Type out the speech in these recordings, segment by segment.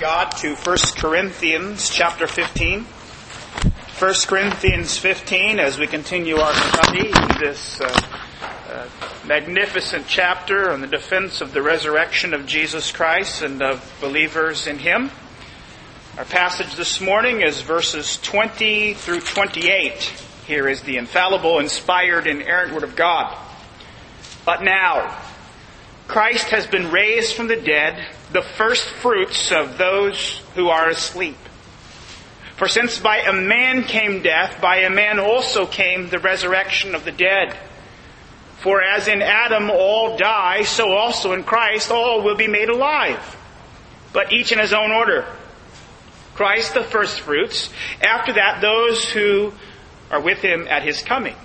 God to 1 Corinthians chapter 15. 1 Corinthians 15 as we continue our study in this uh, uh, magnificent chapter on the defense of the resurrection of Jesus Christ and of believers in Him. Our passage this morning is verses 20 through 28. Here is the infallible, inspired, inerrant Word of God. But now, Christ has been raised from the dead, the first fruits of those who are asleep. For since by a man came death, by a man also came the resurrection of the dead. For as in Adam all die, so also in Christ all will be made alive. But each in his own order. Christ the first fruits, after that those who are with him at his coming.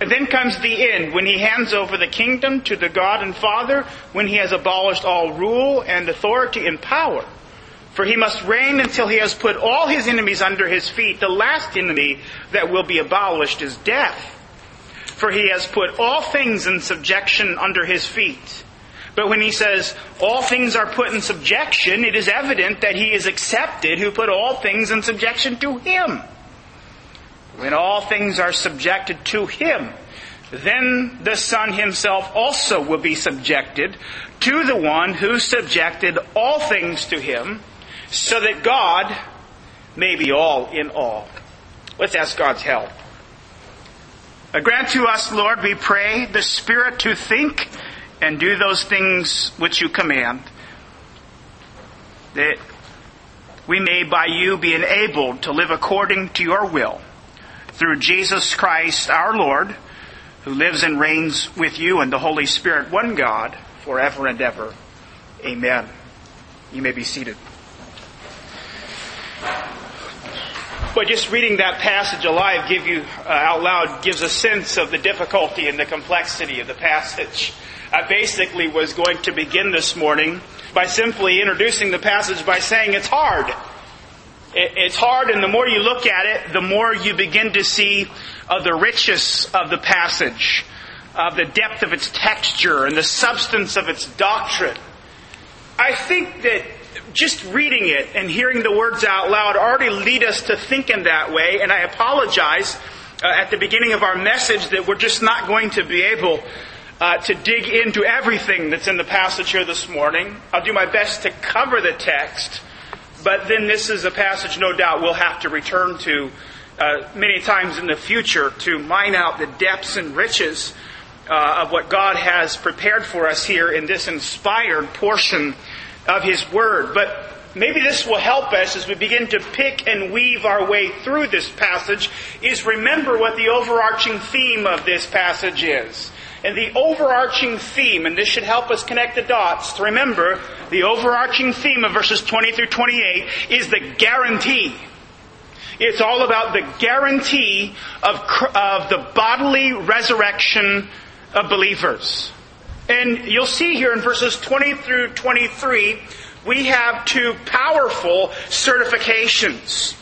And then comes the end, when he hands over the kingdom to the God and Father, when he has abolished all rule and authority and power. For he must reign until he has put all his enemies under his feet. The last enemy that will be abolished is death. For he has put all things in subjection under his feet. But when he says all things are put in subjection, it is evident that he is accepted who put all things in subjection to him. When all things are subjected to him, then the Son himself also will be subjected to the one who subjected all things to him, so that God may be all in all. Let's ask God's help. Grant to us, Lord, we pray, the Spirit to think and do those things which you command, that we may by you be enabled to live according to your will through Jesus Christ our Lord, who lives and reigns with you and the Holy Spirit, one God, forever and ever. Amen. You may be seated. But just reading that passage alive give you uh, out loud gives a sense of the difficulty and the complexity of the passage. I basically was going to begin this morning by simply introducing the passage by saying it's hard. It's hard, and the more you look at it, the more you begin to see uh, the richness of the passage, of the depth of its texture, and the substance of its doctrine. I think that just reading it and hearing the words out loud already lead us to think in that way, and I apologize uh, at the beginning of our message that we're just not going to be able uh, to dig into everything that's in the passage here this morning. I'll do my best to cover the text. But then this is a passage, no doubt, we'll have to return to uh, many times in the future to mine out the depths and riches uh, of what God has prepared for us here in this inspired portion of His Word. But maybe this will help us as we begin to pick and weave our way through this passage is remember what the overarching theme of this passage is. And the overarching theme, and this should help us connect the dots to remember, the overarching theme of verses 20 through 28 is the guarantee. It's all about the guarantee of, of the bodily resurrection of believers. And you'll see here in verses 20 through 23, we have two powerful certifications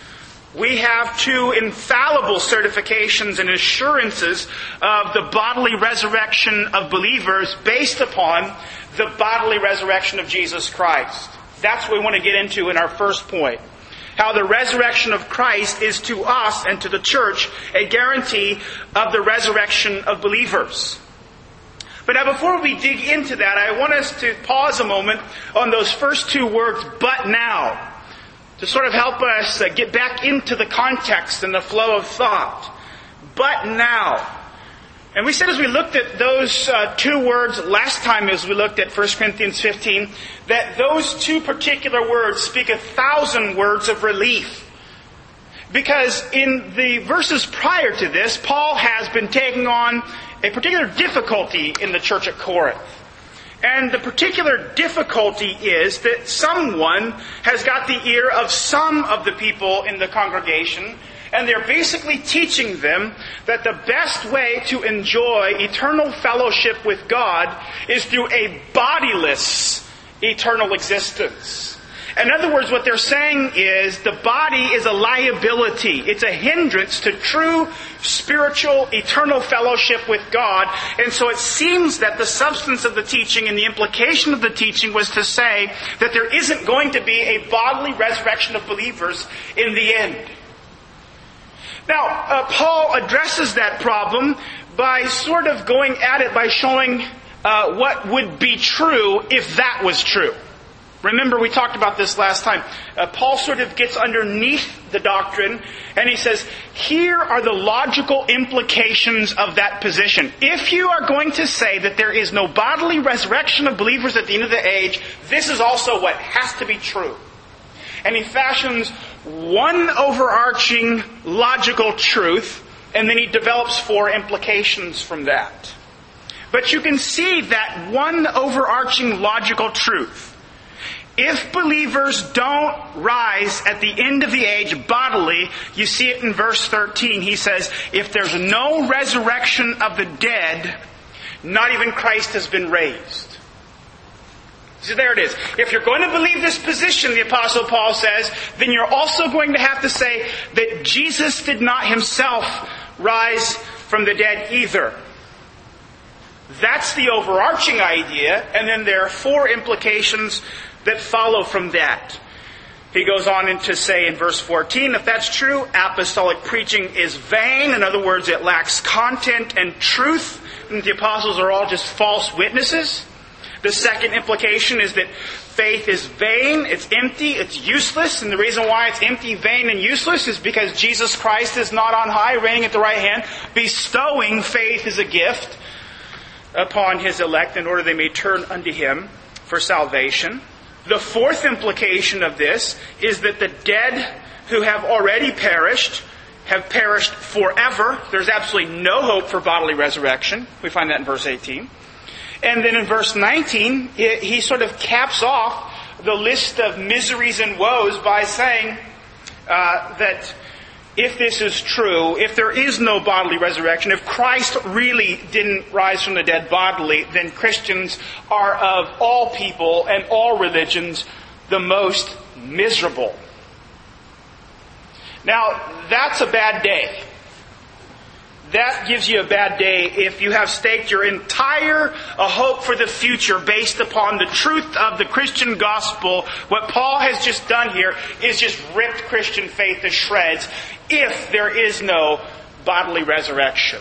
we have two infallible certifications and assurances of the bodily resurrection of believers based upon the bodily resurrection of Jesus Christ. That's what we want to get into in our first point. How the resurrection of Christ is to us and to the church a guarantee of the resurrection of believers. But now before we dig into that, I want us to pause a moment on those first two words, but now to sort of help us uh, get back into the context and the flow of thought. But now, and we said as we looked at those uh, two words last time as we looked at 1 Corinthians 15, that those two particular words speak a thousand words of relief. Because in the verses prior to this, Paul has been taking on a particular difficulty in the church at Corinth. And the particular difficulty is that someone has got the ear of some of the people in the congregation, and they're basically teaching them that the best way to enjoy eternal fellowship with God is through a bodiless eternal existence. In other words, what they're saying is the body is a liability. It's a hindrance to true spiritual, eternal fellowship with God. And so it seems that the substance of the teaching and the implication of the teaching was to say that there isn't going to be a bodily resurrection of believers in the end. Now, uh, Paul addresses that problem by sort of going at it by showing uh, what would be true if that was true. Remember, we talked about this last time. Uh, Paul sort of gets underneath the doctrine and he says, here are the logical implications of that position. If you are going to say that there is no bodily resurrection of believers at the end of the age, this is also what has to be true. And he fashions one overarching logical truth and then he develops four implications from that. But you can see that one overarching logical truth if believers don't rise at the end of the age bodily, you see it in verse 13. He says, if there's no resurrection of the dead, not even Christ has been raised. So there it is. If you're going to believe this position, the apostle Paul says, then you're also going to have to say that Jesus did not himself rise from the dead either. That's the overarching idea, and then there are four implications that follow from that. He goes on to say in verse 14, if that's true, apostolic preaching is vain. In other words, it lacks content and truth. And the apostles are all just false witnesses. The second implication is that faith is vain, it's empty, it's useless. And the reason why it's empty, vain, and useless is because Jesus Christ is not on high, reigning at the right hand, bestowing faith as a gift upon his elect in order they may turn unto him for salvation. The fourth implication of this is that the dead who have already perished have perished forever. There's absolutely no hope for bodily resurrection. We find that in verse 18. And then in verse 19, he sort of caps off the list of miseries and woes by saying uh, that if this is true, if there is no bodily resurrection, if Christ really didn't rise from the dead bodily, then Christians are of all people and all religions the most miserable. Now, that's a bad day. That gives you a bad day if you have staked your entire uh, hope for the future based upon the truth of the Christian gospel. What Paul has just done here is just ripped Christian faith to shreds if there is no bodily resurrection.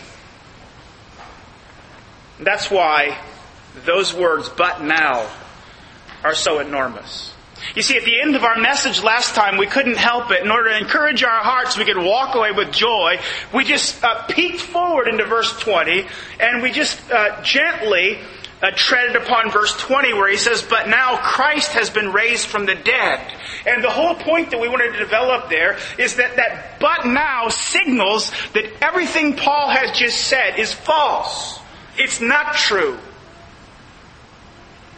That's why those words, but now, are so enormous. You see, at the end of our message last time, we couldn't help it. In order to encourage our hearts, we could walk away with joy. We just uh, peeked forward into verse 20, and we just uh, gently uh, treaded upon verse 20 where he says, But now Christ has been raised from the dead. And the whole point that we wanted to develop there is that that but now signals that everything Paul has just said is false. It's not true.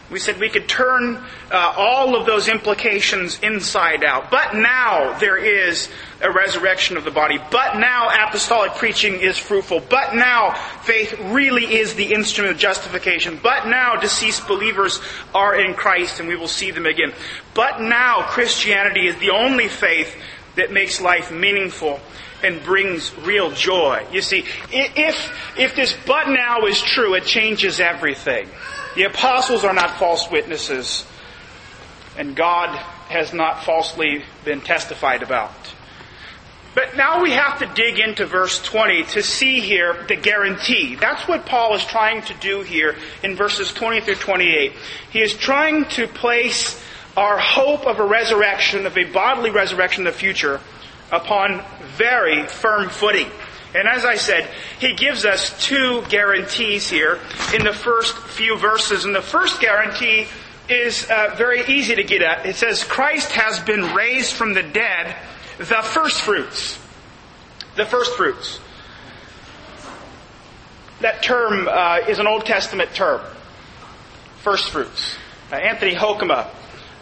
We said we could turn uh, all of those implications inside out. But now there is a resurrection of the body. But now apostolic preaching is fruitful. But now faith really is the instrument of justification. But now deceased believers are in Christ and we will see them again. But now Christianity is the only faith that makes life meaningful and brings real joy. You see, if, if this but now is true, it changes everything. The apostles are not false witnesses, and God has not falsely been testified about. But now we have to dig into verse 20 to see here the guarantee. That's what Paul is trying to do here in verses 20 through 28. He is trying to place our hope of a resurrection, of a bodily resurrection in the future, upon very firm footing. And as I said, he gives us two guarantees here in the first few verses. And the first guarantee is uh, very easy to get at. It says, Christ has been raised from the dead, the first fruits. The first fruits. That term uh, is an Old Testament term. First fruits. Uh, Anthony Hoekema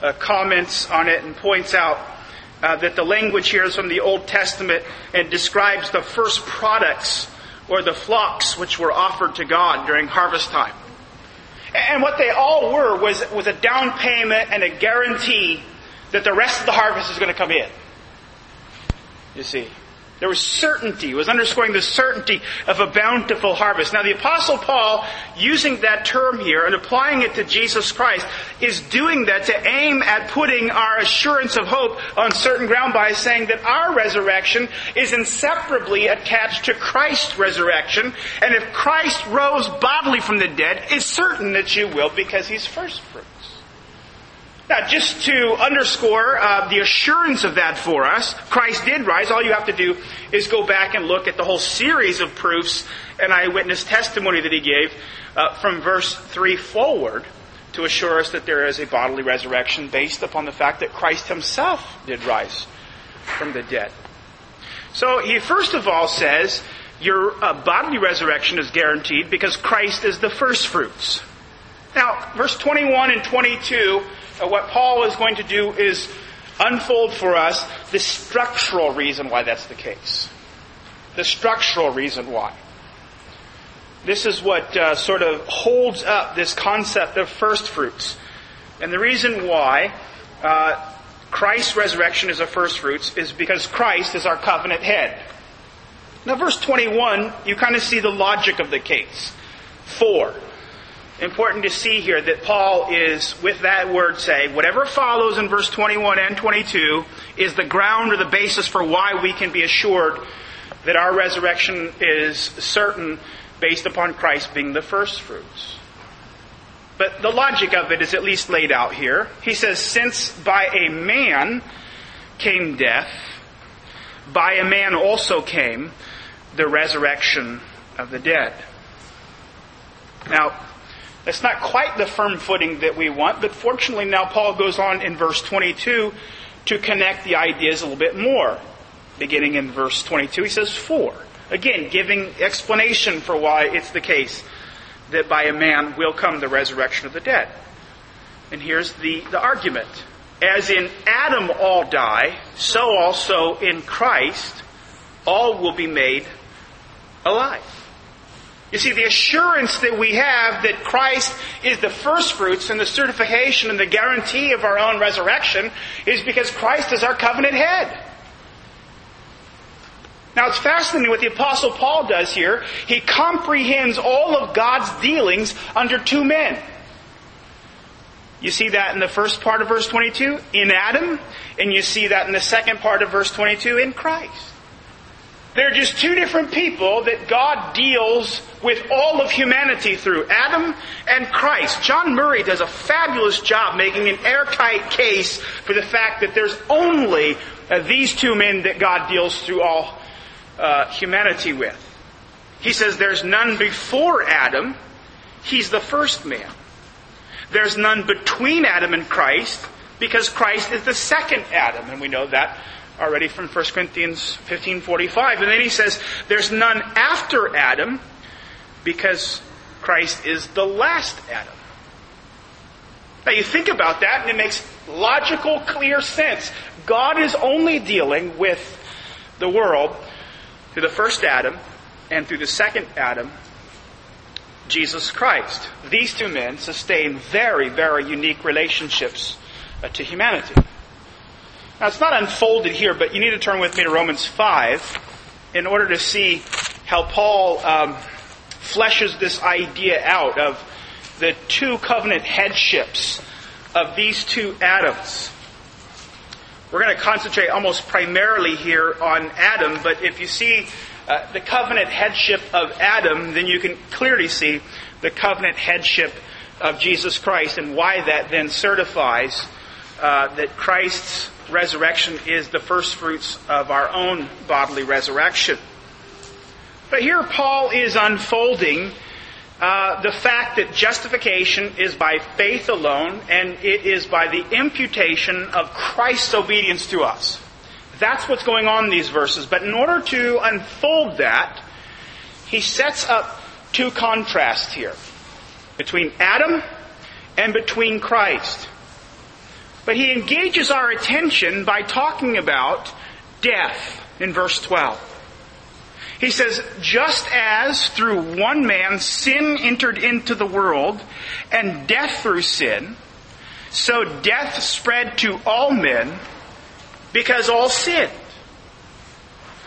uh, comments on it and points out uh, that the language here is from the Old Testament and describes the first products or the flocks which were offered to God during harvest time. And what they all were was, was a down payment and a guarantee that the rest of the harvest is going to come in. You see. There was certainty. Was underscoring the certainty of a bountiful harvest. Now the apostle Paul, using that term here and applying it to Jesus Christ, is doing that to aim at putting our assurance of hope on certain ground by saying that our resurrection is inseparably attached to Christ's resurrection. And if Christ rose bodily from the dead, it's certain that you will because he's first fruit. Now, just to underscore uh, the assurance of that for us, Christ did rise. All you have to do is go back and look at the whole series of proofs and eyewitness testimony that he gave uh, from verse 3 forward to assure us that there is a bodily resurrection based upon the fact that Christ himself did rise from the dead. So he first of all says your uh, bodily resurrection is guaranteed because Christ is the first fruits. Now, verse 21 and 22 uh, what Paul is going to do is unfold for us the structural reason why that's the case. The structural reason why. This is what uh, sort of holds up this concept of first fruits. And the reason why uh, Christ's resurrection is a first fruits is because Christ is our covenant head. Now, verse 21, you kind of see the logic of the case. For important to see here that Paul is, with that word say, whatever follows in verse 21 and 22 is the ground or the basis for why we can be assured that our resurrection is certain based upon Christ being the first fruits. But the logic of it is at least laid out here. He says, since by a man came death, by a man also came the resurrection of the dead. Now, it's not quite the firm footing that we want, but fortunately now Paul goes on in verse 22 to connect the ideas a little bit more. Beginning in verse 22, he says, For. Again, giving explanation for why it's the case that by a man will come the resurrection of the dead. And here's the, the argument. As in Adam all die, so also in Christ all will be made alive. You see, the assurance that we have that Christ is the first fruits and the certification and the guarantee of our own resurrection is because Christ is our covenant head. Now it's fascinating what the apostle Paul does here. He comprehends all of God's dealings under two men. You see that in the first part of verse 22 in Adam, and you see that in the second part of verse 22 in Christ. They're just two different people that God deals with all of humanity through Adam and Christ. John Murray does a fabulous job making an airtight case for the fact that there's only uh, these two men that God deals through all uh, humanity with. He says there's none before Adam. He's the first man. There's none between Adam and Christ because Christ is the second Adam, and we know that already from 1 Corinthians 15:45. And then he says, there's none after Adam because Christ is the last Adam. Now you think about that and it makes logical, clear sense. God is only dealing with the world through the first Adam and through the second Adam, Jesus Christ. These two men sustain very, very unique relationships uh, to humanity. Now, it's not unfolded here, but you need to turn with me to Romans 5 in order to see how Paul um, fleshes this idea out of the two covenant headships of these two Adams. We're going to concentrate almost primarily here on Adam, but if you see uh, the covenant headship of Adam, then you can clearly see the covenant headship of Jesus Christ and why that then certifies uh, that Christ's resurrection is the first fruits of our own bodily resurrection. But here Paul is unfolding uh, the fact that justification is by faith alone, and it is by the imputation of Christ's obedience to us. That's what's going on in these verses. But in order to unfold that, he sets up two contrasts here between Adam and between Christ. But he engages our attention by talking about death in verse 12. He says, just as through one man sin entered into the world and death through sin, so death spread to all men because all sinned.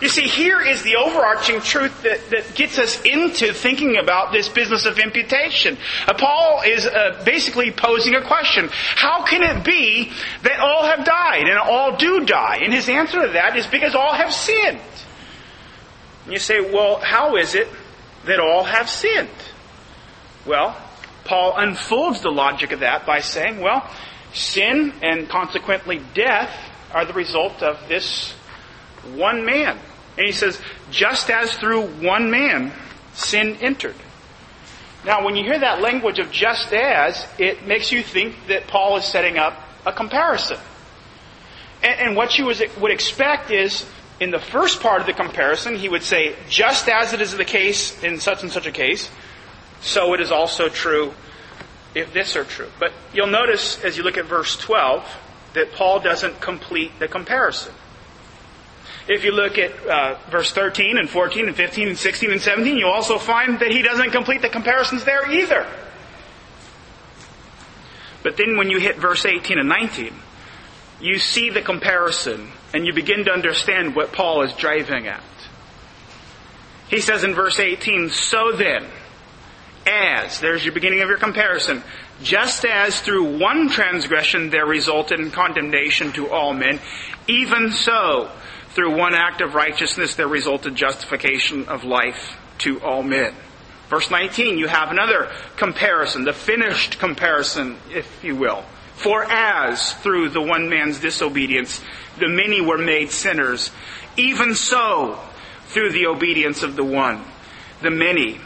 You see, here is the overarching truth that, that gets us into thinking about this business of imputation. Uh, Paul is uh, basically posing a question. How can it be that all have died and all do die? And his answer to that is because all have sinned. And you say, well, how is it that all have sinned? Well, Paul unfolds the logic of that by saying, well, sin and consequently death are the result of this one man. And he says, just as through one man sin entered. Now, when you hear that language of just as, it makes you think that Paul is setting up a comparison. And, and what you would expect is, in the first part of the comparison, he would say, just as it is the case in such and such a case, so it is also true if this are true. But you'll notice as you look at verse 12 that Paul doesn't complete the comparison. If you look at uh, verse 13 and 14 and 15 and 16 and 17, you'll also find that he doesn't complete the comparisons there either. But then when you hit verse 18 and 19, you see the comparison and you begin to understand what Paul is driving at. He says in verse 18, So then, as, there's your beginning of your comparison, just as through one transgression there resulted in condemnation to all men, even so, through one act of righteousness there resulted justification of life to all men. Verse 19, you have another comparison, the finished comparison, if you will. For as through the one man's disobedience the many were made sinners, even so through the obedience of the one, the many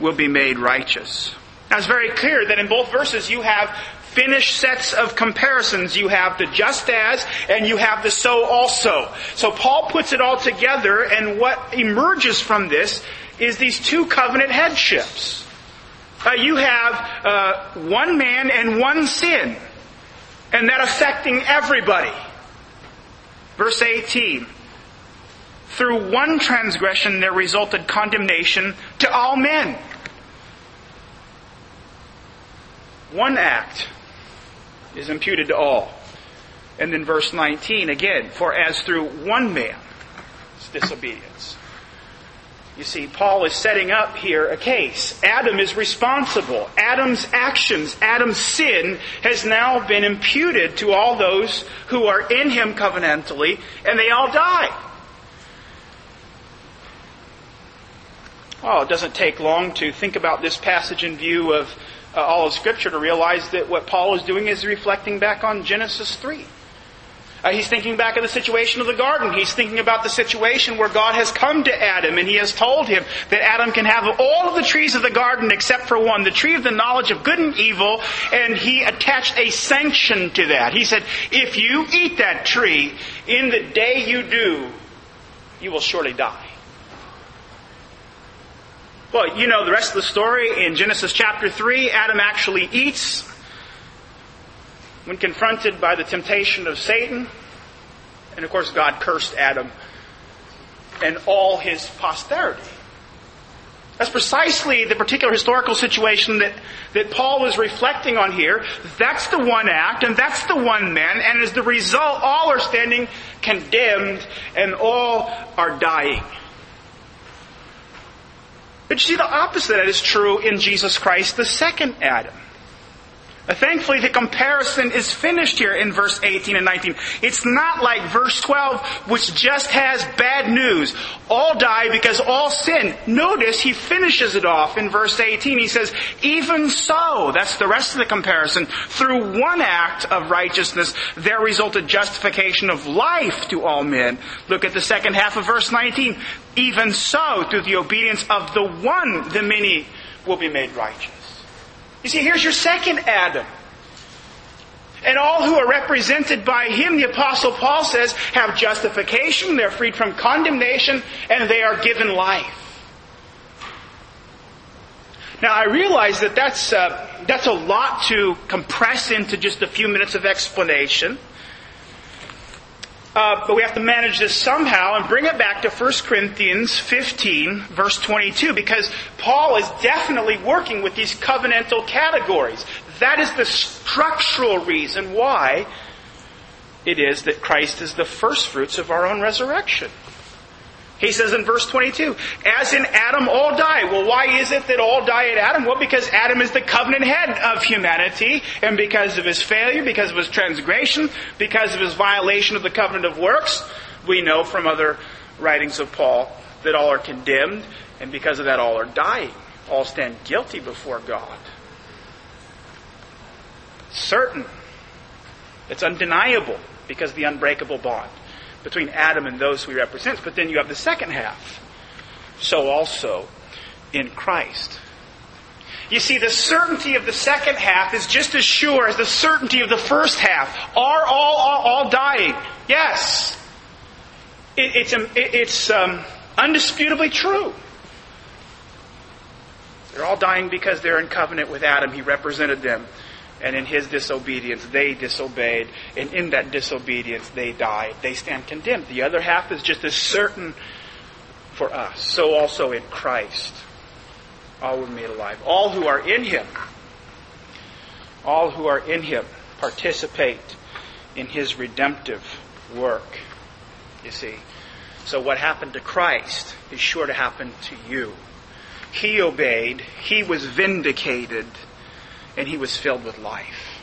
will be made righteous. Now it's very clear that in both verses you have finished sets of comparisons. You have the just as and you have the so also. So Paul puts it all together and what emerges from this is these two covenant headships. Uh, you have uh, one man and one sin, and that affecting everybody. Verse 18. Through one transgression there resulted condemnation to all men. One act is imputed to all. And then verse 19 again, for as through one man's disobedience. You see, Paul is setting up here a case. Adam is responsible. Adam's actions, Adam's sin has now been imputed to all those who are in him covenantally, and they all die. Oh, it doesn't take long to think about this passage in view of uh, all of Scripture to realize that what Paul is doing is reflecting back on Genesis 3. Uh, he's thinking back of the situation of the garden. He's thinking about the situation where God has come to Adam and he has told him that Adam can have all of the trees of the garden except for one, the tree of the knowledge of good and evil, and he attached a sanction to that. He said, if you eat that tree, in the day you do, you will surely die. Well, you know the rest of the story in Genesis chapter 3. Adam actually eats when confronted by the temptation of Satan. And of course, God cursed Adam and all his posterity. That's precisely the particular historical situation that, that Paul was reflecting on here. That's the one act, and that's the one man, and as the result, all are standing condemned, and all are dying. But you see, the opposite is true in Jesus Christ, the second Adam. Thankfully, the comparison is finished here in verse 18 and 19. It's not like verse 12, which just has bad news. All die because all sin. Notice he finishes it off in verse 18. He says, even so, that's the rest of the comparison, through one act of righteousness, there resulted justification of life to all men. Look at the second half of verse 19. Even so, through the obedience of the one, the many will be made righteous. You see, here's your second Adam. And all who are represented by him, the apostle Paul says, have justification, they're freed from condemnation, and they are given life. Now I realize that that's, uh, that's a lot to compress into just a few minutes of explanation. Uh, but we have to manage this somehow and bring it back to 1 Corinthians 15, verse 22, because Paul is definitely working with these covenantal categories. That is the structural reason why it is that Christ is the first fruits of our own resurrection. He says in verse 22, as in Adam all die. Well, why is it that all die at Adam? Well, because Adam is the covenant head of humanity, and because of his failure, because of his transgression, because of his violation of the covenant of works, we know from other writings of Paul that all are condemned, and because of that all are dying. All stand guilty before God. Certain. It's undeniable because the unbreakable bond between Adam and those who he represents. But then you have the second half. So also in Christ. You see, the certainty of the second half is just as sure as the certainty of the first half. Are all, all, all dying? Yes. It, it's um, it, it's um, undisputably true. They're all dying because they're in covenant with Adam. He represented them. And in his disobedience, they disobeyed. And in that disobedience, they died. They stand condemned. The other half is just as certain for us. So also in Christ, all were made alive. All who are in him, all who are in him participate in his redemptive work. You see. So what happened to Christ is sure to happen to you. He obeyed, he was vindicated and he was filled with life.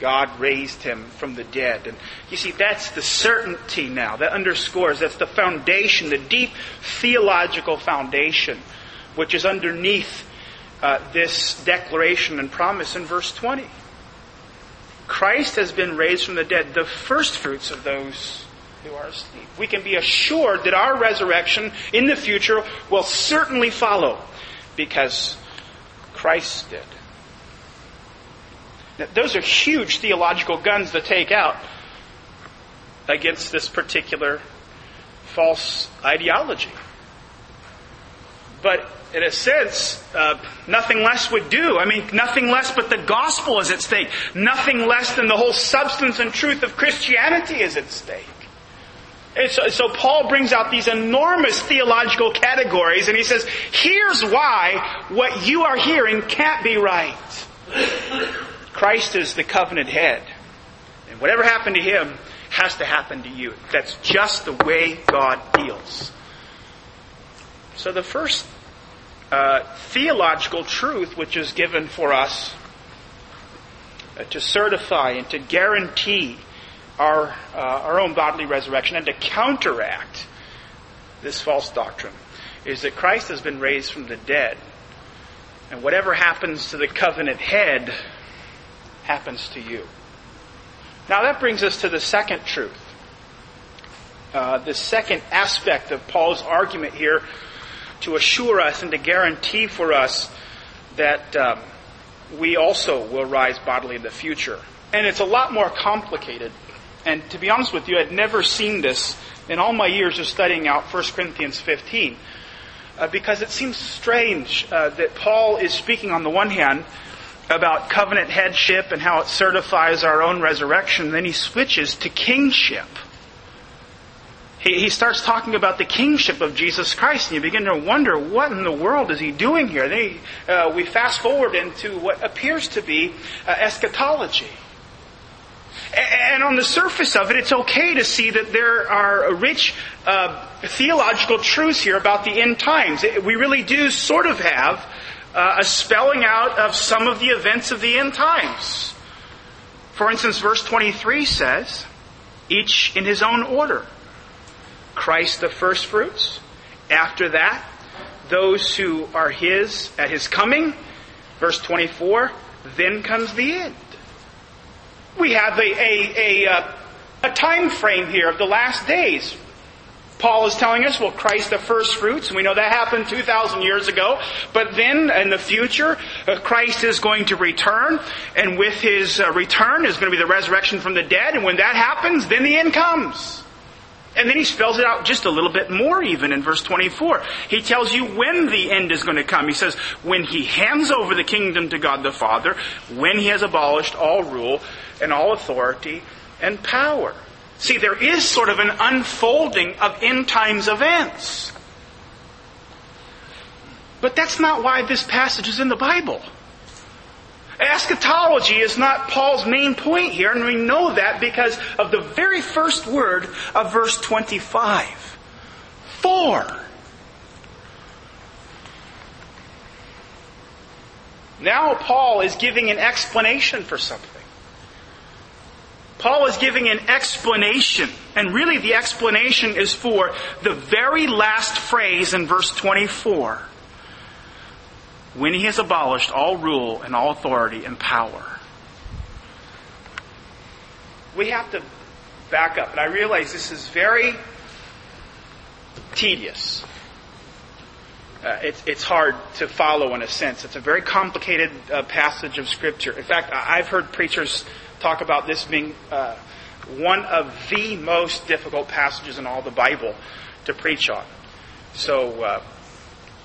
God raised him from the dead. And you see, that's the certainty now. That underscores, that's the foundation, the deep theological foundation, which is underneath uh, this declaration and promise in verse 20. Christ has been raised from the dead, the first fruits of those who are asleep. We can be assured that our resurrection in the future will certainly follow because Christ did. Those are huge theological guns to take out against this particular false ideology. But in a sense, uh, nothing less would do. I mean, nothing less but the gospel is at stake. Nothing less than the whole substance and truth of Christianity is at stake. So, so Paul brings out these enormous theological categories and he says, here's why what you are hearing can't be right. Christ is the covenant head. And whatever happened to him has to happen to you. That's just the way God deals. So the first uh, theological truth which is given for us uh, to certify and to guarantee our, uh, our own bodily resurrection and to counteract this false doctrine is that Christ has been raised from the dead. And whatever happens to the covenant head happens to you. Now that brings us to the second truth. Uh, the second aspect of Paul's argument here to assure us and to guarantee for us that um, we also will rise bodily in the future. And it's a lot more complicated. And to be honest with you, I'd never seen this in all my years of studying out 1 Corinthians 15. Uh, because it seems strange uh, that Paul is speaking on the one hand about covenant headship and how it certifies our own resurrection. Then he switches to kingship. He, he starts talking about the kingship of Jesus Christ, and you begin to wonder what in the world is he doing here. Then uh, we fast forward into what appears to be uh, eschatology. And on the surface of it, it's okay to see that there are rich uh, theological truths here about the end times. We really do sort of have uh, a spelling out of some of the events of the end times. For instance, verse 23 says, each in his own order. Christ the first fruits. After that, those who are his at his coming. Verse 24, then comes the end. We have a, a, a, uh, a time frame here of the last days. Paul is telling us, well, Christ the first fruits, we know that happened 2,000 years ago. But then, in the future, uh, Christ is going to return, and with his uh, return is going to be the resurrection from the dead, and when that happens, then the end comes. And then he spells it out just a little bit more even in verse 24. He tells you when the end is going to come. He says, when he hands over the kingdom to God the Father, when he has abolished all rule and all authority and power. See, there is sort of an unfolding of end times events. But that's not why this passage is in the Bible. Eschatology is not Paul's main point here, and we know that because of the very first word of verse 25. For. Now Paul is giving an explanation for something. Paul is giving an explanation, and really the explanation is for the very last phrase in verse 24. When he has abolished all rule and all authority and power. We have to back up, and I realize this is very tedious. Uh, it's, it's hard to follow in a sense. It's a very complicated uh, passage of Scripture. In fact, I've heard preachers talk about this being uh, one of the most difficult passages in all the Bible to preach on. So uh,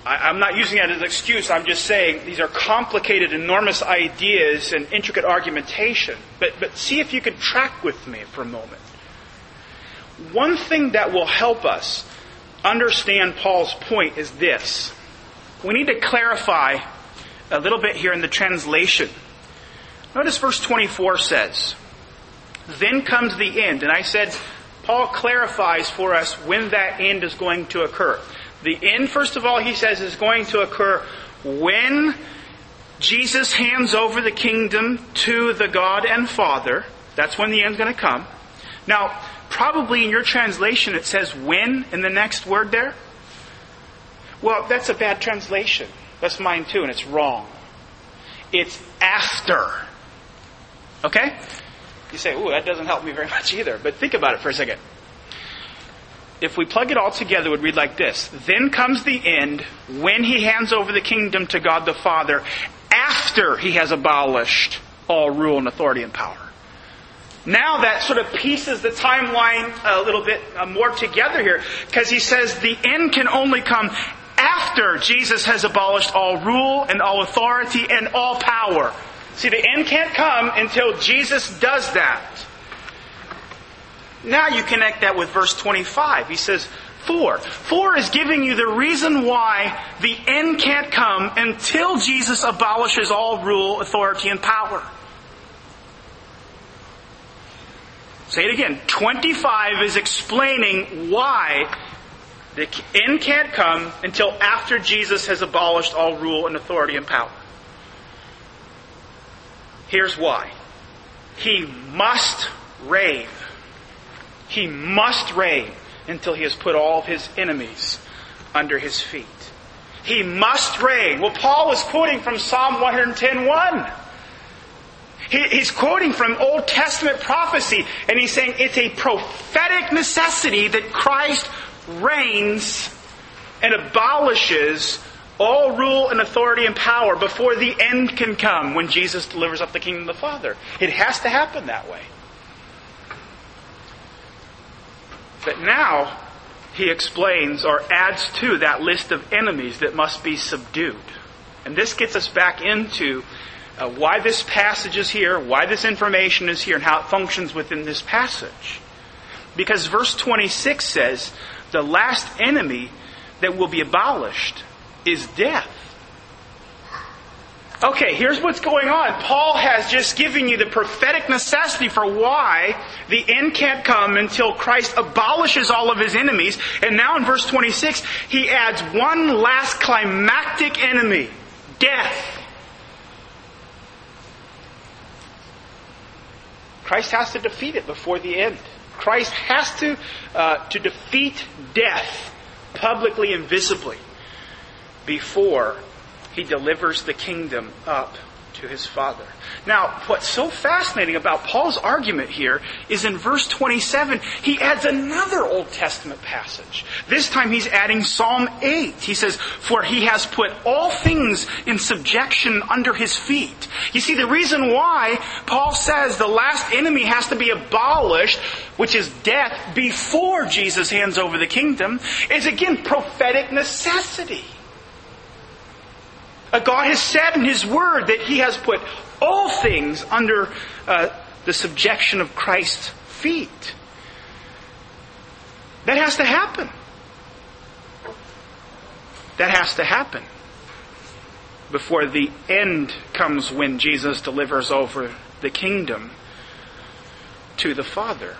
I, am not using that as an excuse. I'm just saying these are complicated, enormous ideas and intricate argumentation. But, but see if you can track with me for a moment. One thing that will help us understand Paul's point is this. We need to clarify a little bit here in the translation Notice verse 24 says, Then comes the end. And I said, Paul clarifies for us when that end is going to occur. The end, first of all, he says, is going to occur when Jesus hands over the kingdom to the God and Father. That's when the end's going to come. Now, probably in your translation it says when in the next word there. Well, that's a bad translation. That's mine too, and it's wrong. It's after. Okay? You say, ooh, that doesn't help me very much either. But think about it for a second. If we plug it all together, it would read like this. Then comes the end when he hands over the kingdom to God the Father after he has abolished all rule and authority and power. Now that sort of pieces the timeline a little bit uh, more together here because he says the end can only come after Jesus has abolished all rule and all authority and all power. See, the end can't come until Jesus does that. Now you connect that with verse 25. He says, For. For is giving you the reason why the end can't come until Jesus abolishes all rule, authority, and power. Say it again. 25 is explaining why the end can't come until after Jesus has abolished all rule and authority and power. Here's why. He must reign. He must reign until he has put all of his enemies under his feet. He must reign. Well, Paul was quoting from Psalm 110.1. He, he's quoting from Old Testament prophecy, and he's saying it's a prophetic necessity that Christ reigns and abolishes all rule and authority and power before the end can come when Jesus delivers up the kingdom of the Father. It has to happen that way. But now, he explains or adds to that list of enemies that must be subdued. And this gets us back into uh, why this passage is here, why this information is here, and how it functions within this passage. Because verse 26 says, the last enemy that will be abolished is death. Okay, here's what's going on. Paul has just given you the prophetic necessity for why the end can't come until Christ abolishes all of his enemies. And now in verse 26, he adds one last climactic enemy death. Christ has to defeat it before the end. Christ has to, uh, to defeat death publicly and visibly before he delivers the kingdom up to his father. Now, what's so fascinating about Paul's argument here is in verse 27, he adds another Old Testament passage. This time he's adding Psalm 8. He says, For he has put all things in subjection under his feet. You see, the reason why Paul says the last enemy has to be abolished, which is death, before Jesus hands over the kingdom, is again prophetic necessity. Uh, God has said in His Word that He has put all things under uh, the subjection of Christ's feet. That has to happen. That has to happen. before the end comes when Jesus delivers over the kingdom to the Father.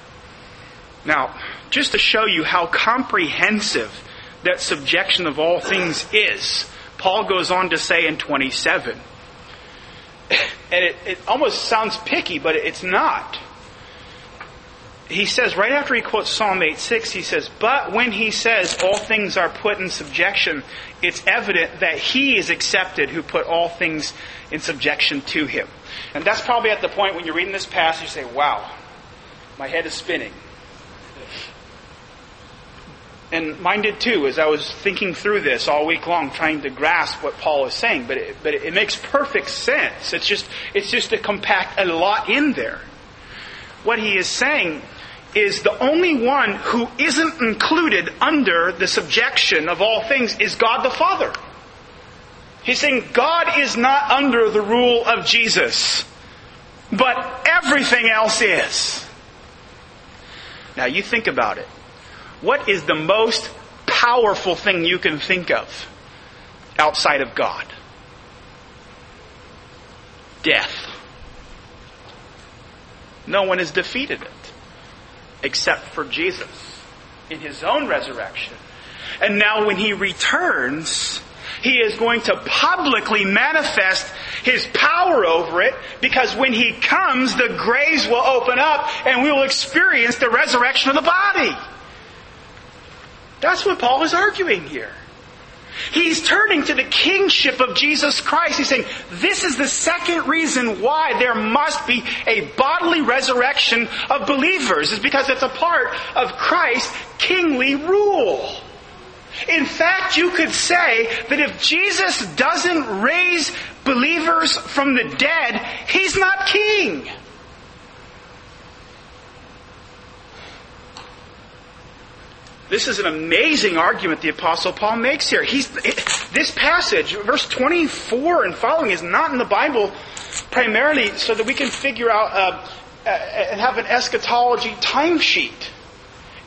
Now, just to show you how comprehensive that subjection of all things is, Paul goes on to say in 27, and it, it almost sounds picky, but it's not. He says, right after he quotes Psalm 8 6, he says, But when he says all things are put in subjection, it's evident that he is accepted who put all things in subjection to him. And that's probably at the point when you're reading this passage, you say, Wow, my head is spinning. And mine did too, as I was thinking through this all week long, trying to grasp what Paul is saying. But it, but it makes perfect sense. It's just, it's just to compact a lot in there. What he is saying is the only one who isn't included under the subjection of all things is God the Father. He's saying God is not under the rule of Jesus, but everything else is. Now you think about it. What is the most powerful thing you can think of outside of God? Death. No one has defeated it except for Jesus in his own resurrection. And now when he returns, he is going to publicly manifest his power over it because when he comes, the graves will open up and we will experience the resurrection of the body. That's what Paul is arguing here. He's turning to the kingship of Jesus Christ. He's saying, this is the second reason why there must be a bodily resurrection of believers, is because it's a part of Christ's kingly rule. In fact, you could say that if Jesus doesn't raise believers from the dead, he's not king. This is an amazing argument the apostle Paul makes here. He's, this passage, verse 24 and following is not in the Bible primarily so that we can figure out uh, uh, and have an eschatology timesheet.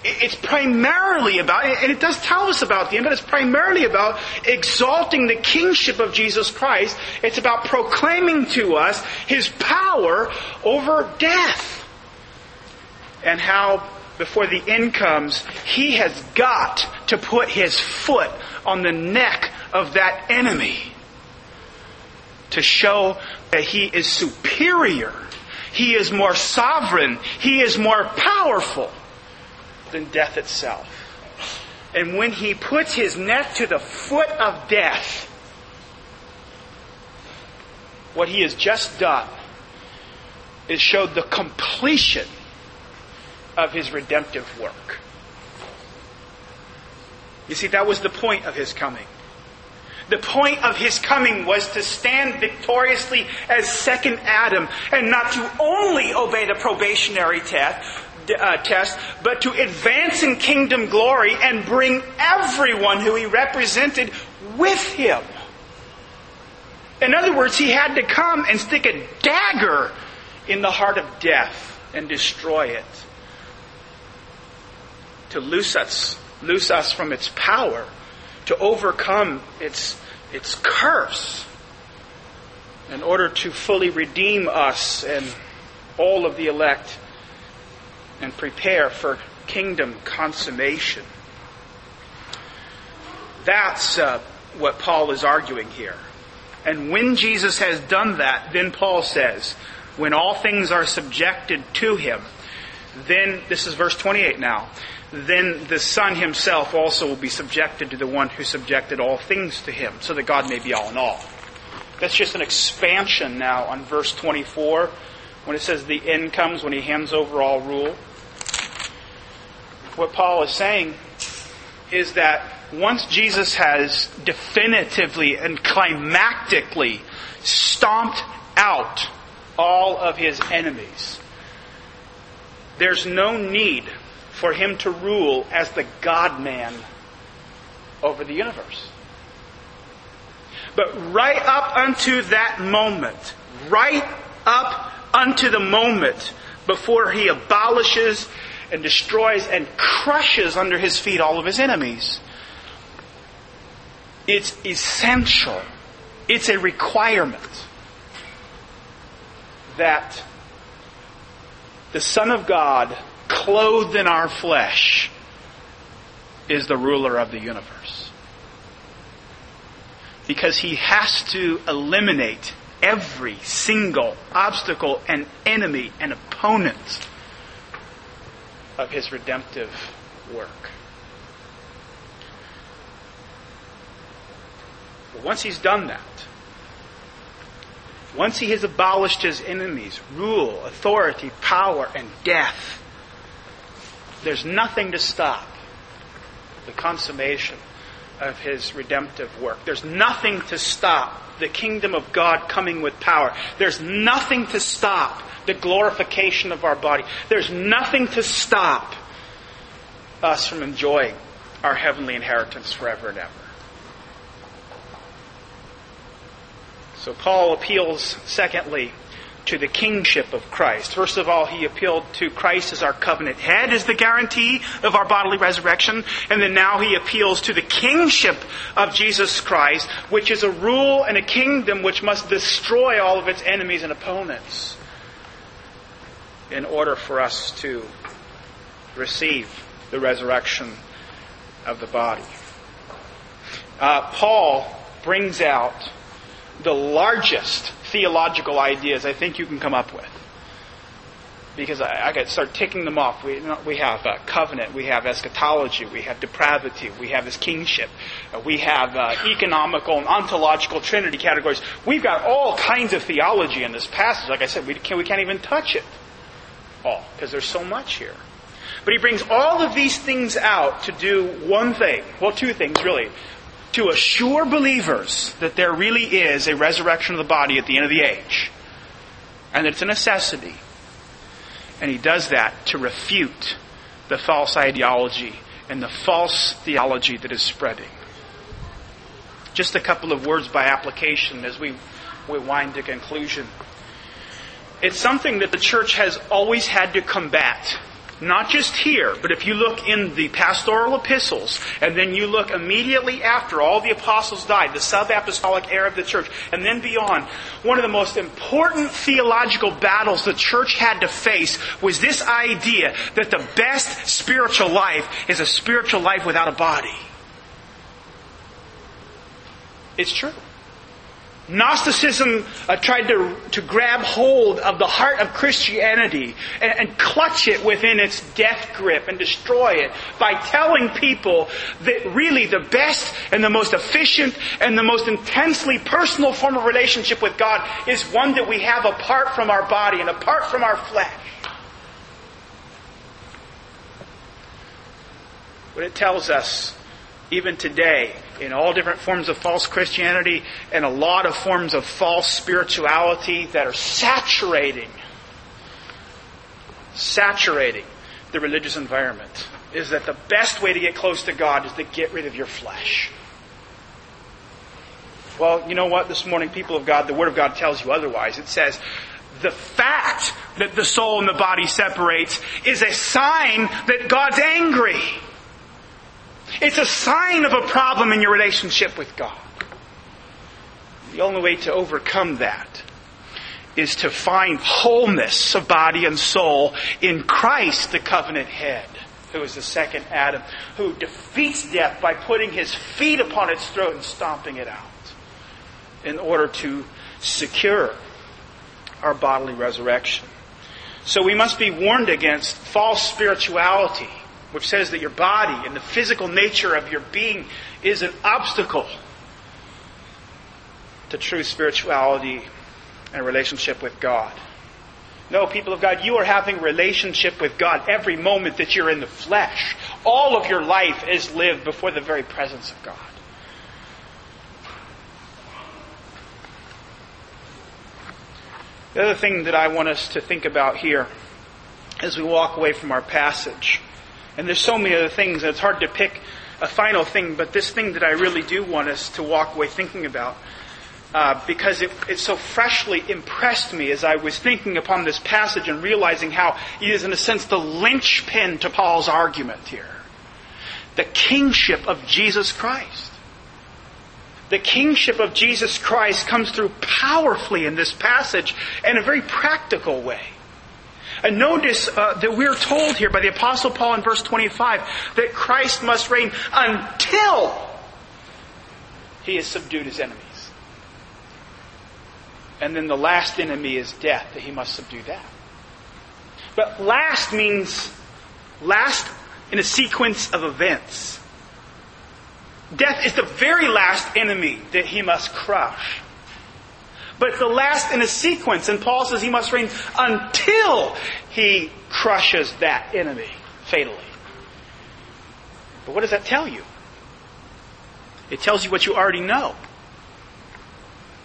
It's primarily about, and it does tell us about the end, but it's primarily about exalting the kingship of Jesus Christ. It's about proclaiming to us His power over death. And how before the end comes, he has got to put his foot on the neck of that enemy to show that he is superior. He is more sovereign. He is more powerful than death itself. And when he puts his neck to the foot of death, what he has just done is showed the completion of his redemptive work. You see, that was the point of his coming. The point of his coming was to stand victoriously as second Adam and not to only obey the probationary test, uh, test, but to advance in kingdom glory and bring everyone who he represented with him. In other words, he had to come and stick a dagger in the heart of death and destroy it to loose us, loose us from its power, to overcome its, its curse, in order to fully redeem us and all of the elect and prepare for kingdom consummation. That's uh, what Paul is arguing here. And when Jesus has done that, then Paul says, when all things are subjected to him, then, this is verse 28 now, then the Son himself also will be subjected to the one who subjected all things to him, so that God may be all in all. That's just an expansion now on verse 24 when it says the end comes when he hands over all rule. What Paul is saying is that once Jesus has definitively and climactically stomped out all of his enemies, there's no need for him to rule as the God man over the universe. But right up unto that moment, right up unto the moment before he abolishes and destroys and crushes under his feet all of his enemies, it's essential, It's a requirement that the Son of God, clothed in our flesh, is the ruler of the universe. Because he has to eliminate every single obstacle and enemy and opponent of his redemptive work. But once he's done that, once he has abolished his enemies, rule, authority, power, and death, there's nothing to stop the consummation of his redemptive work. There's nothing to stop the kingdom of God coming with power. There's nothing to stop the glorification of our body. There's nothing to stop us from enjoying our heavenly inheritance forever and ever. So Paul appeals, secondly, to the kingship of Christ. First of all, he appealed to Christ as our covenant head, as the guarantee of our bodily resurrection. And then now he appeals to the kingship of Jesus Christ, which is a rule and a kingdom which must destroy all of its enemies and opponents in order for us to receive the resurrection of the body. Uh, Paul brings out the largest theological ideas I think you can come up with. Because I, I could start ticking them off. We, we have uh, covenant, we have eschatology, we have depravity, we have his kingship, uh, we have uh, economical and ontological trinity categories. We've got all kinds of theology in this passage. Like I said, we can't, we can't even touch it all because there's so much here. But he brings all of these things out to do one thing. Well, two things really to assure believers that there really is a resurrection of the body at the end of the age. And that it's a necessity. And he does that to refute the false ideology and the false theology that is spreading. Just a couple of words by application as we, we wind to conclusion. It's something that the church has always had to combat not just here, but if you look in the pastoral epistles, and then you look immediately after all the apostles died, the sub-apostolic era of the church, and then beyond, one of the most important theological battles the church had to face was this idea that the best spiritual life is a spiritual life without a body. It's true. Gnosticism uh, tried to, to grab hold of the heart of Christianity and, and clutch it within its death grip and destroy it by telling people that really the best and the most efficient and the most intensely personal form of relationship with God is one that we have apart from our body and apart from our flesh. What it tells us, even today, in all different forms of false Christianity and a lot of forms of false spirituality that are saturating, saturating the religious environment is that the best way to get close to God is to get rid of your flesh. Well, you know what? This morning, people of God, the Word of God tells you otherwise. It says, the fact that the soul and the body separates is a sign that God's angry. It's a sign of a problem in your relationship with God. The only way to overcome that is to find wholeness of body and soul in Christ, the covenant head, who is the second Adam, who defeats death by putting his feet upon its throat and stomping it out in order to secure our bodily resurrection. So we must be warned against false spirituality which says that your body and the physical nature of your being is an obstacle to true spirituality and relationship with God. No, people of God, you are having relationship with God every moment that you're in the flesh. All of your life is lived before the very presence of God. The other thing that I want us to think about here as we walk away from our passage and there's so many other things, and it's hard to pick a final thing, but this thing that I really do want us to walk away thinking about, uh, because it, it so freshly impressed me as I was thinking upon this passage and realizing how it is, in a sense, the linchpin to Paul's argument here. The kingship of Jesus Christ. the kingship of Jesus Christ comes through powerfully in this passage in a very practical way. And notice uh, that we're told here by the Apostle Paul in verse 25 that Christ must reign until he has subdued his enemies. And then the last enemy is death, that he must subdue that. But last means last in a sequence of events. Death is the very last enemy that he must crush. But it's the last in a sequence, and Paul says he must reign until he crushes that enemy fatally. But what does that tell you? It tells you what you already know.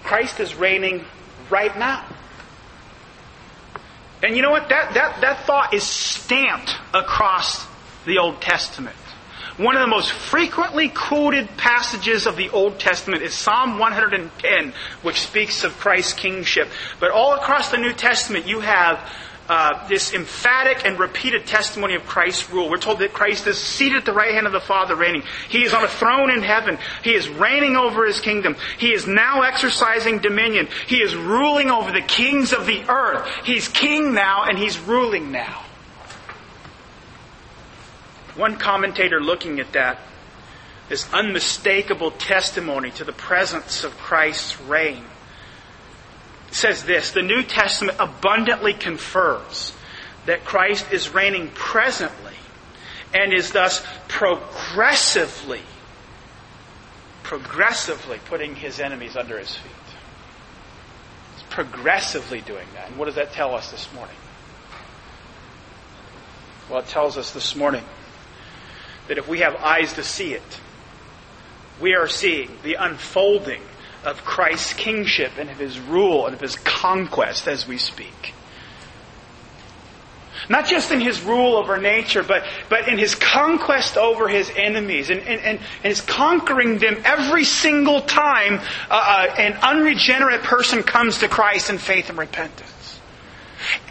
Christ is reigning right now. And you know what? That, that, that thought is stamped across the Old Testament. One of the most frequently quoted passages of the Old Testament is Psalm 110, which speaks of Christ's kingship. But all across the New Testament, you have uh, this emphatic and repeated testimony of Christ's rule. We're told that Christ is seated at the right hand of the Father reigning. He is on a throne in heaven. He is reigning over his kingdom. He is now exercising dominion. He is ruling over the kings of the earth. He's king now and he's ruling now. One commentator looking at that, this unmistakable testimony to the presence of Christ's reign, says this The New Testament abundantly confirms that Christ is reigning presently and is thus progressively, progressively putting his enemies under his feet. He's progressively doing that. And what does that tell us this morning? Well, it tells us this morning that if we have eyes to see it, we are seeing the unfolding of Christ's kingship and of his rule and of his conquest as we speak. Not just in his rule over nature, but, but in his conquest over his enemies and, and, and his conquering them every single time uh, uh, an unregenerate person comes to Christ in faith and repentance.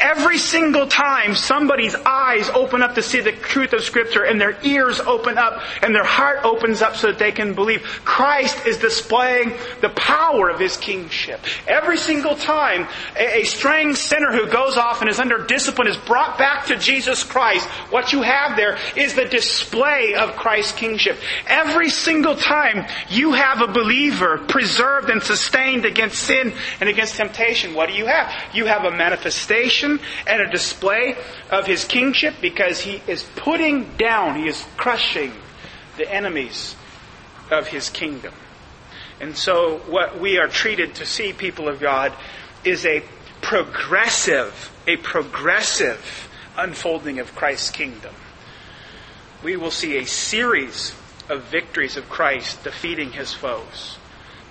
Every single time somebody's eyes open up to see the truth of Scripture and their ears open up and their heart opens up so that they can believe, Christ is displaying the power of His kingship. Every single time a, a straying sinner who goes off and is under discipline is brought back to Jesus Christ, what you have there is the display of Christ's kingship. Every single time you have a believer preserved and sustained against sin and against temptation, what do you have? You have a manifestation manifestation and a display of his kingship because he is putting down, he is crushing the enemies of his kingdom. And so what we are treated to see, people of God, is a progressive, a progressive unfolding of Christ's kingdom. We will see a series of victories of Christ defeating his foes.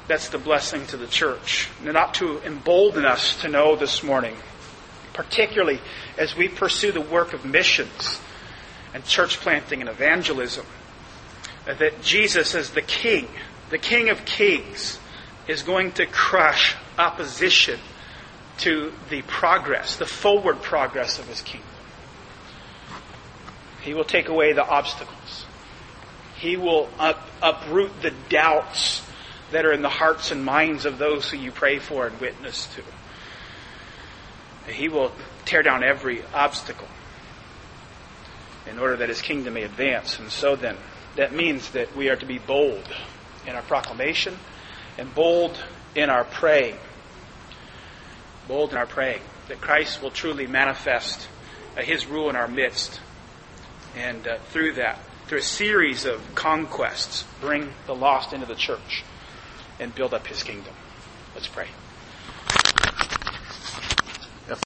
That's the blessing to the church. Not to embolden us to know this morning particularly as we pursue the work of missions and church planting and evangelism, that Jesus as the King, the King of Kings, is going to crush opposition to the progress, the forward progress of his kingdom. He will take away the obstacles. He will up, uproot the doubts that are in the hearts and minds of those who you pray for and witness to. He will tear down every obstacle in order that his kingdom may advance. And so then, that means that we are to be bold in our proclamation and bold in our praying. Bold in our praying that Christ will truly manifest uh, his rule in our midst. And uh, through that, through a series of conquests, bring the lost into the church and build up his kingdom. Let's pray.